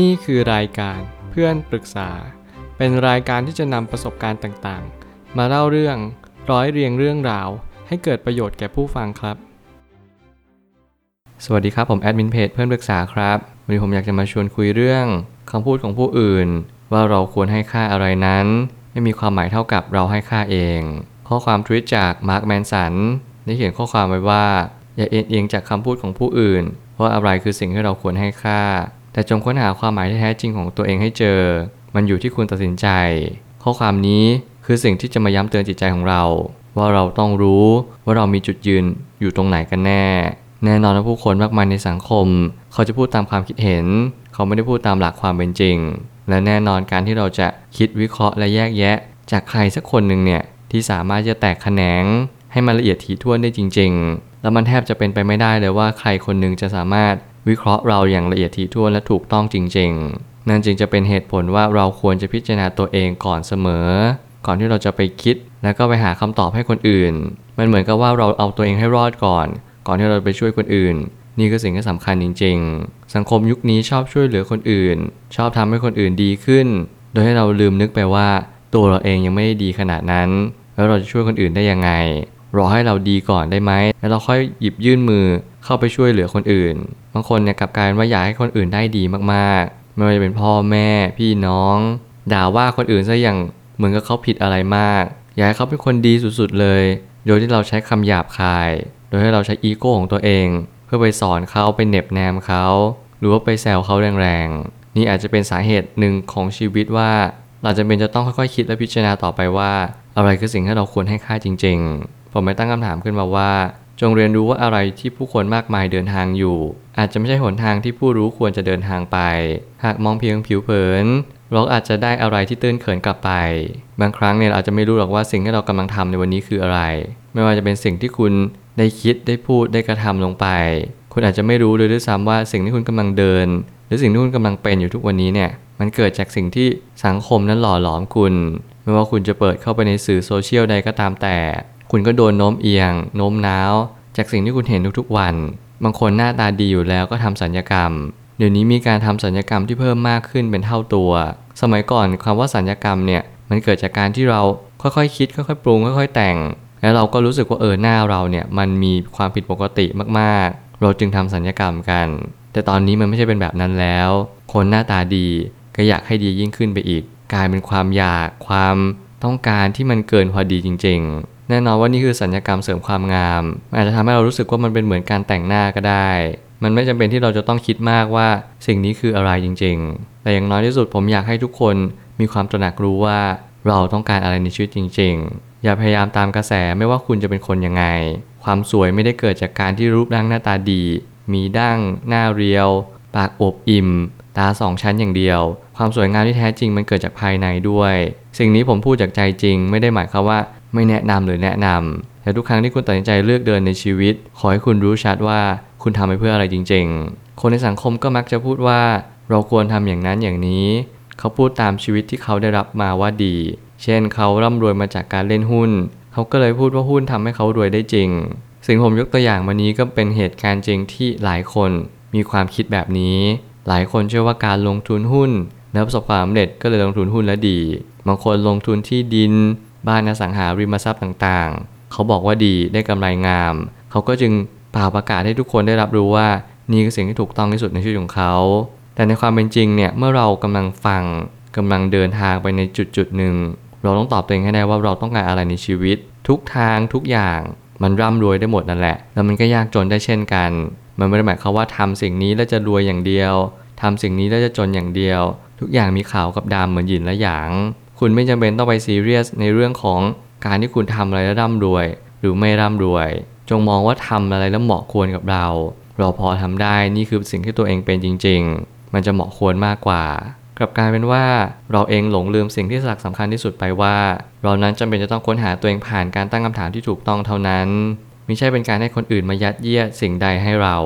นี่คือรายการเพื่อนปรึกษา เป็นรายการที่จะนำประสบการณ์ต่างๆ มาเล่าเรื่องร้อยเรียงเรื่องราว ให้เกิดประโยชน์แก่ผู้ฟังครับ สวัสดีครับผมแอดมินเพจเพื่อนปรึกษาครับวันนี้ผมอยากจะมาชวนคุยเรื่องคำพูดของผู้อื่น ว่าเราควรให้ค่าอะไรนั้น ไม่มีความหมายเท่ากับเราให้ค่าเอง ข้อความทวีตจากมาร์คแมนสันได้เขียนข้อความไว้ว่า อย่าเอ็นเอียงจากคำพูดของผู้อื่นว่าอะไรคือสิ่งที่เราควรให้ค่า แต่จงค้นหาความหมายที่แท้จริงของตัวเองให้เจอ มันอยู่ที่คุณตัดสินใจ ข้อความนี้คือสิ่งที่จะมาย้ำเตือนจิตใจของเรา ว่าเราต้องรู้ว่าเรามีจุดยืนอยู่ตรงไหนกันแน่ แน่นอนว่าผู้คนมากมายในสังคม เขาจะพูดตามความคิดเห็น เขาไม่ได้พูดตามหลักความเป็นจริง และแน่นอนการที่เราจะคิดวิเคราะห์และแยกแยะ จากใครสักคนหนึ่งเนี่ยที่สามารถจะแตกแขนง ให้มันละเอียดถี่ถ้วนได้จริง ๆ แล้วมันแทบจะเป็นไปไม่ได้เลยว่าใครคนหนึ่งจะสามารถ วิเคราะห์เราอย่างละเอียดถี่ถ้วนและถูกต้องจริง ๆ นั่นจึงจะเป็นเหตุผลว่าเราควรจะพิจารณาตัวเองก่อนเสมอ ก่อนที่เราจะไปคิด แล้วก็ไปหาคำตอบให้คนอื่น มันเหมือนกับว่าเราเอาตัวเองให้รอดก่อน ก่อนที่เราไปช่วยคนอื่น นี่คือสิ่งที่สำคัญจริง ๆ สังคมยุคนี้ชอบช่วยเหลือคนอื่น ชอบทำให้คนอื่นดีขึ้น โดยให้เราลืมนึกไปว่า ตัวเราเองยังไม่ได้ดีขนาดนั้น แล้วเราจะช่วยคนอื่นได้ยังไง รอให้เราดีก่อนได้ไหมแล้วเราค่อยหยิบยื่นมือเข้าไปช่วยเหลือคนอื่น บางคนเนี่ยกลับกลายว่าอยากให้คนอื่นได้ดีมากๆ ไม่ว่าจะเป็นพ่อแม่ พี่น้อง ด่าว่าคนอื่นซะอย่างเหมือนกับเขาผิดอะไรมาก อยากให้เขาเป็นคนดีสุดๆเลย โดยที่เราใช้คำหยาบคาย โดยให้เราใช้อีโก้ของตัวเอง เพื่อไปสอนเขาไปเหน็บแนมเขา หรือว่าไปแซวเขาแรงๆ นี่อาจจะเป็นสาเหตุหนึ่งของชีวิตว่า เราจะเป็นจะต้องค่อยๆคิดและพิจารณาต่อไปว่า อะไรคือสิ่งที่เราควรให้ค่าจริง ๆ ผมไม่ตั้งคำถามขึ้นมาว่า จงเรียนรู้ว่าอะไรที่ผู้คนมากมายเดินทางอยู่ อาจจะไม่ใช่หนทางที่ผู้รู้ควรจะเดินทางไป หากมองเพียงผิวเผิน เราอาจจะได้อะไรที่ตื้นเขินกลับไป บางครั้งเนี่ยเราอาจจะไม่รู้หรอกว่าสิ่งที่เรากำลังทำในวันนี้คืออะไร ไม่ว่าจะเป็นสิ่งที่คุณได้คิดได้พูดได้กระทำลงไป คุณอาจจะไม่รู้เลยด้วยซ้ำว่าสิ่งที่คุณกำลังเดิน หรือสิ่งที่คุณกำลังเป็นอยู่ทุกวันนี้เนี่ยมันเกิดจากสิ่งที่สังคมนั้นหล่อหลอมคุณ ไม่ว่าคุณจะเปิดเข้าไปในสื่อโซเชียลใดก็ตามแต่ คุณก็โดนโน้มเอียง โน้มน้าว จากสิ่งที่คุณเห็นทุกๆวัน บางคนหน้าตาดีอยู่แล้วก็ทำสัญญกรรม เดี๋ยวนี้มีการทำสัญญกรรมที่เพิ่มมากขึ้นเป็นเท่าตัว สมัยก่อนคำว่าสัญญกรรมเนี่ยมันเกิดจากการที่เราค่อยๆคคิดค่อยๆปรุงค่อยๆ แต่ง แล้วเราก็รู้สึกว่าเออหน้าเราเนี่ยมันมีความผิดปกติมากๆ เราจึงทำสัญญกรรมกัน แต่ตอนนี้มันไม่ใช่เป็นแบบนั้นแล้ว คนหน้าตาดีก็อยากให้ดียิ่งขึ้นไปอีก กลายเป็นความอยากความต้องการที่มันเกินพอดีจริง ๆ แน่นอนว่านี่คือสัญญกรรมเสริมความงาม อาจจะทำให้เรารู้สึกว่ามันเป็นเหมือนการแต่งหน้าก็ได้ มันไม่จำเป็นที่เราจะต้องคิดมากว่าสิ่งนี้คืออะไรจริง ๆ แต่อย่างน้อยที่สุดผมอยากให้ทุกคนมีความตระหนักรู้ว่าเราต้องการอะไรในชีวิตจริง ๆ อย่าพยายามตามกระแสไม่ว่าคุณจะเป็นคนยังไง ความสวยไม่ได้เกิดจากการที่รูปร่างหน้าตาดี มีดั้ง หน้าเรียว ปากอบอิ่ม ตาสองชั้นอย่างเดียว ความสวยงามที่แท้จริงมันเกิดจากภายในด้วย สิ่งนี้ผมพูดจากใจจริง ไม่ได้หมายความว่า ไม่แนะนำหรือแนะนำแต่ทุกครั้งที่คุณตัดสินใจเลือกเดินในชีวิต ขอให้คุณรู้ชัดว่าคุณทำไปเพื่ออะไรจริง ๆ คนในสังคมก็มักจะพูดว่า เราควรทำอย่างนั้นอย่างนี้ เขาพูดตามชีวิตที่เขาได้รับมาว่าดี เช่นเขาร่ำรวยมาจากการเล่นหุ้น เขาก็เลยพูดว่าหุ้นทำให้เขารวยได้จริง สิ่งผมยกตัวอย่างมานี้ก็เป็นเหตุการณ์จริงที่หลายคนมีความคิดแบบนี้ หลายคนเชื่อว่าการลงทุนหุ้นแล้วประสบความสำเร็จก็เลยลงทุนหุ้นแล้วดี บางคนลงทุนที่ดิน บ้านอสังหาริมทรัพย์ต่างๆ เขาบอกว่าดีได้กำไรงาม เขาก็จึงเป่าประกาศให้ทุกคนได้รับรู้ว่านี่คือสิ่งที่ถูกต้องที่สุดในชีวิตของเขา แต่ในความเป็นจริงเนี่ยเมื่อเรากำลังฟังกำลังเดินทางไปในจุดจุดหนึ่ง เราต้องตอบตัวเองให้ได้ว่าเราต้องการอะไรในชีวิต ทุกทางทุกอย่างมันร่ำรวยได้หมดนั่นแหละ แล้วมันก็ยากจนได้เช่นกัน มันไม่ได้หมายความว่าทำสิ่งนี้แล้วจะรวยอย่างเดียวทำสิ่งนี้แล้วจะจนอย่างเดียว ทุกอย่างมีขาวกับดำเหมือนหยินและหยาง คุณไม่จำเป็นต้องไปซีเรียสในเรื่องของการที่คุณทำอะไรแล้วร่ำรวย หรือไม่ร่ำรวย จงมองว่าทำอะไรแล้วเหมาะควรกับเรา เราพอทำได้นี่คือสิ่งที่ตัวเองเป็นจริง ๆ มันจะเหมาะควรมากกว่า กลับกลายเป็นว่าเราเองหลงลืมสิ่งที่สักสำคัญที่สุดไปว่า เรานั้นจำเป็นจะต้องค้นหาตัวเองผ่านการตั้งคำถามที่ถูกต้องเท่านั้นไม่ใช่เป็นการให้คนอื่นมายัดเยียดสิ่งใดให้เรา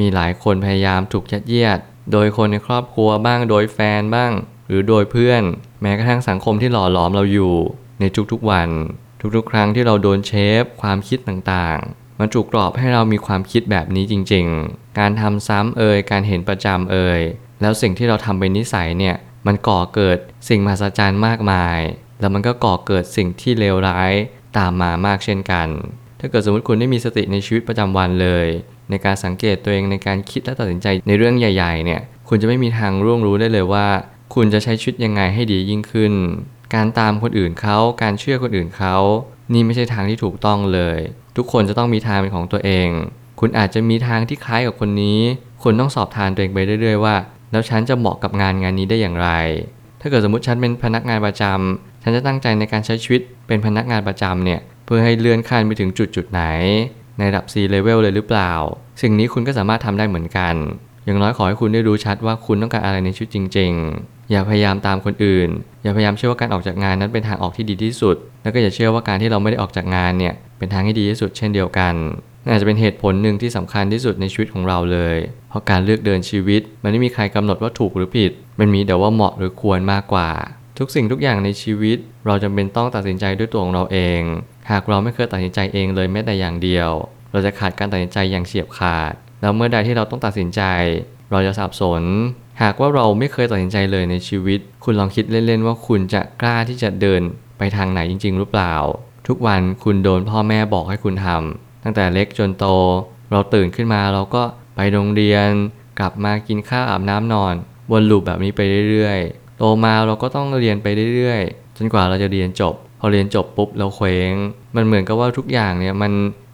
มีหลายคนพยายามถูกยัดเยียด โดยคนในครอบครัวบ้างโดยแฟนบ้าง หรือโดยเพื่อนแม้กระทั่งสังคมที่หล่อหลอมเราอยู่ในทุกๆวัน ทุกๆ ครั้งที่เราโดนเชฟ ความคิดต่างๆ มันจุกกรอบให้เรามีความคิดแบบนี้จริง ๆ การทำซ้ำเอ่ยการเห็นประจำเอ่ยแล้วสิ่งที่เราทำเป็นนิสัยเนี่ยมันก่อเกิดสิ่งมหัศจรรย์มากมาย แล้วมันก็ก่อเกิดสิ่งที่เลวร้ายตามมามากเช่นกัน ถ้าเกิดสมมติคุณได้มีสติในชีวิตประจำวันเลย ในการสังเกตตัวเองในการคิดและตัดสินใจในเรื่องใหญ่ ๆ เนี่ย คุณจะไม่มีทางร่วงรู้ได้เลยว่า คุณจะใช้ชีวิตยังไงให้ดียิ่งขึ้น การตามคนอื่นเขาการเชื่อคนอื่นเขา นี่ไม่ใช่ทางที่ถูกต้องเลย ทุกคนจะต้องมีทางเป็นของตัวเอง คุณอาจจะมีทางที่คล้ายกับคนนี้ คุณต้องสอบทานตัวเองไปเรื่อยๆว่า แล้วฉันจะเหมาะกับงานงานนี้ได้อย่างไร ถ้าเกิดสมมติฉันเป็นพนักงานประจำฉันจะตั้งใจในการใช้ชีวิตเป็นพนักงานประจำเนี่ย เพื่อให้เลื่อนขั้นไปถึงจุดจุดไหน ในระดับ C level เลยหรือเปล่า สิ่งนี้คุณก็สามารถทำได้เหมือนกัน อย่างน้อยขอให้คุณได้รู้ชัดว่าคุณต้องการอะไรในชีวิตจริง ๆ อย่าพยายามตามคนอื่น อย่าพยายามเชื่อว่าการออกจากงานนั้นเป็นทางออกที่ดีที่สุด แล้วก็อย่าเชื่อว่าการที่เราไม่ได้ออกจากงานเนี่ยเป็นทางที่ดีที่สุดเช่นเดียวกันน่าจะเป็นเหตุผลหนึ่งที่สำคัญที่สุดในชีวิตของเราเลย เพราะการเลือกเดินชีวิต มันไม่มีใครกำหนดว่าถูกหรือผิด มันมีแต่ว่าเหมาะหรือควรมากกว่า ทุกสิ่งทุกอย่างในชีวิต เราจำเป็นต้องตัดสินใจด้วยตัวของเราเอง หากเราไม่เคยตัดสินใจเองเลยแม้แต่อย่างเดียว เราจะขาดการตัดสินใจอย่างเฉียบขาด แล้วเมื่อใดที่เราต้องตัดสินใจ เราจะสับสน หากว่าเราไม่เคยตัดสินใจเลยในชีวิต คุณลองคิดเล่นๆว่าคุณจะกล้าที่จะเดินไปทางไหนจริง ๆ หรือเปล่า ทุกวันคุณโดนพ่อแม่บอกให้คุณทำตั้งแต่เล็กจนโต เราตื่นขึ้นมาเราก็ไปโรงเรียน กลับมากินข้าวอาบน้ำนอนวนลูปแบบนี้ไปเรื่อยๆ โตมาเราก็ต้องเรียนไปเรื่อยๆ จนกว่าเราจะเรียนจบ พอเรียนจบปุ๊บเราเคว้ง มันเหมือนกับว่าทุกอย่างเนี่ยมัน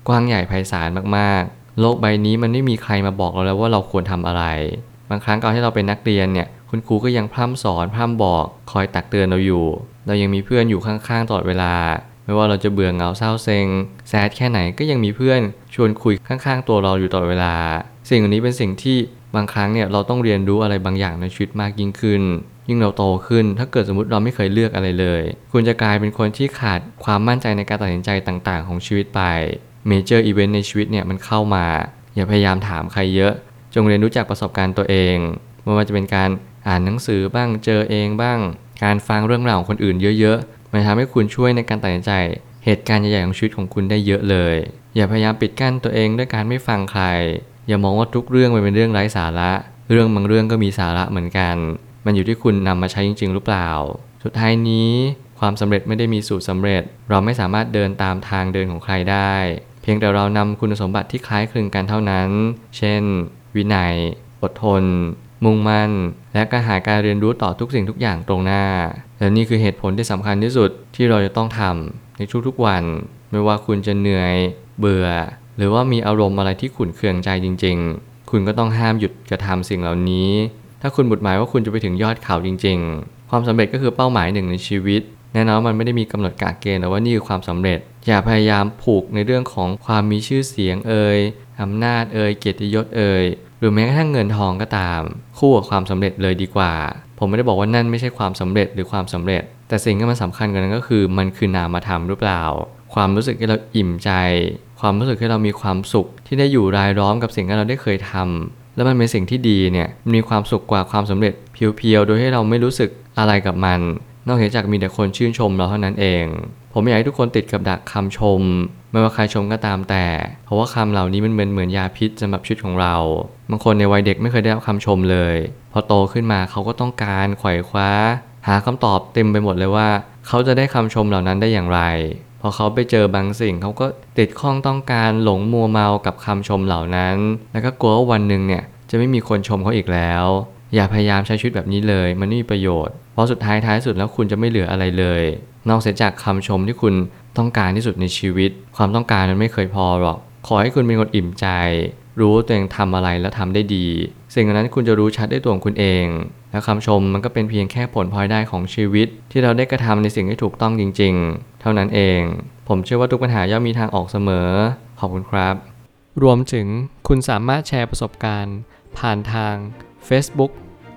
กว้างใหญ่ไพศาลมากๆ โลกใบนี้มันไม่มีใครมาบอกเราแล้วว่าเราควรทำอะไร บางครั้งก่อนที่เราเป็นนักเรียนเนี่ย คุณครูก็ยังพร่ำสอนพร่ำบอกคอยตักเตือนเราอยู่ เรายังมีเพื่อนอยู่ข้างๆตลอดเวลา ไม่ว่าเราจะเบื่อเหงาเศร้าเซ็งแซดแค่ไหนก็ยังมีเพื่อนชวนคุยข้างๆ ตัวเราอยู่ตลอดเวลา สิ่งเหล่านี้เป็นสิ่งที่บางครั้งเนี่ยเราต้องเรียนรู้อะไรบางอย่างในชีวิตมากยิ่งขึ้น ยิ่งเราโตขึ้น ถ้าเกิดสมมติเราไม่เคยเลือกอะไรเลย คุณจะกลายเป็นคนที่ขาดความมั่นใจในการตัดสินใจต่างๆ ของชีวิตไป major event ในชีวิตเนี่ยมันเข้ามา อย่าพยายามถามใครเยอะ จงเรียนรู้จากประสบการณ์ตัวเองไม่ว่าจะเป็นการอ่านหนังสือบ้างเจอเองบ้าง การฟังเรื่องราวของคนอื่นเยอะๆมันทำให้คุณช่วยในการตัดสินใจ เหตุการณ์ใหญ่ๆของชีวิตของคุณได้เยอะเลย อย่าพยายามปิดกั้นตัวเองด้วยการไม่ฟังใคร อย่ามองว่าทุกเรื่องมันเป็นเรื่องไร้สาระ เรื่องบางเรื่องก็มีสาระเหมือนกัน มันอยู่ที่คุณนำมาใช้จริง ๆ หรือเปล่า สุดท้ายนี้ความสำเร็จไม่ได้มีสูตรสำเร็จ เราไม่สามารถเดินตามทางเดินของใครได้ เพียงแต่เรานำคุณสมบัติที่คล้ายคลึงกันเท่านั้น เช่น วินัย อดทน มุ่งมั่น และการหาการเรียนรู้ต่อทุกสิ่งทุกอย่างตรงหน้า และนี่คือเหตุผลที่สำคัญที่สุดที่เราจะต้องทำในทุกๆวัน ไม่ว่าคุณจะเหนื่อย เบื่อ หรือว่ามีอารมณ์อะไรที่ขุ่นเคืองใจจริง ๆ คุณก็ต้องห้ามหยุดกระทำสิ่งเหล่านี้ ถ้าคุณบุดหมายว่าคุณจะไปถึงยอดเขาจริง ๆ ความสำเร็จก็คือเป้าหมายหนึ่งในชีวิต แน่นอนมันไม่ได้มีกำหนดกะเกณฑ์แต่ว่านี่คือความสำเร็จ อย่าพยายามผูกในเรื่องของความมีชื่อเสียงเอ่ยอำนาจเอ่ยเกียรติยศเอ่ยหรือแม้กระทั่งเงินทองก็ตาม คู่กับความสำเร็จเลยดีกว่า ผมไม่ได้บอกว่านั่นไม่ใช่ความสำเร็จหรือความสำเร็จ แต่สิ่งที่มันสำคัญกว่านั้นก็คือ มันคือนามธรรมหรือเปล่า ความรู้สึกที่เราอิ่มใจ ความรู้สึกที่เรามีความสุข ที่ได้อยู่รายล้อมกับสิ่งที่เราได้เคยทำแล้วมันเป็นสิ่งที่ดีเนี่ยมีความสุขกว่าความสำเร็จเพียวๆ โดยให้เราไม่รู้สึกอะไรกับมัน นอกจากมีแต่คนชื่นชมเราเท่านั้นเอง ผมอยากให้ทุกคนติดกับดักคำชม ไม่ว่าใครชมก็ตามแต่ เพราะว่าคำเหล่านี้มันเหมือนเหมือนยาพิษสำหรับชีวิตของเรา บางคนในวัยเด็กไม่เคยได้รับคำชมเลย พอโตขึ้นมาเขาก็ต้องการไขว่คว้า หาคำตอบเต็มไปหมดเลยว่า เขาจะได้คำชมเหล่านั้นได้อย่างไร พอเขาไปเจอบางสิ่งเขาก็ติดข้องต้องการหลงมัวเมากับคำชมเหล่านั้น แล้วก็กลัวว่าวันหนึ่งเนี่ยจะไม่มีคนชมเขาอีกแล้ว อย่าพยายามใช้ชีวิตแบบนี้เลย มันไม่มีประโยชน์ เพราะสุดท้ายท้ายสุดแล้วคุณจะไม่เหลืออะไรเลย นอกเสียจากคำชมที่คุณต้องการที่สุดในชีวิต ความต้องการมันไม่เคยพอหรอก ขอให้คุณเป็นคนอิ่มใจ รู้ตัวเองทำอะไรแล้วทำได้ดี สิ่งนั้นคุณจะรู้ชัดได้ตัวของคุณเอง แล้วคำชมมันก็เป็นเพียงแค่ผลพลอยได้ของชีวิต ที่เราได้กระทำในสิ่งที่ถูกต้องจริง ๆ เท่านั้นเอง ผมเชื่อว่าทุกปัญหาย่อมมีทางออกเสมอ ขอบคุณครับ รวมถึงคุณสามารถแชร์ประสบการณ์ ผ่านทาง Facebook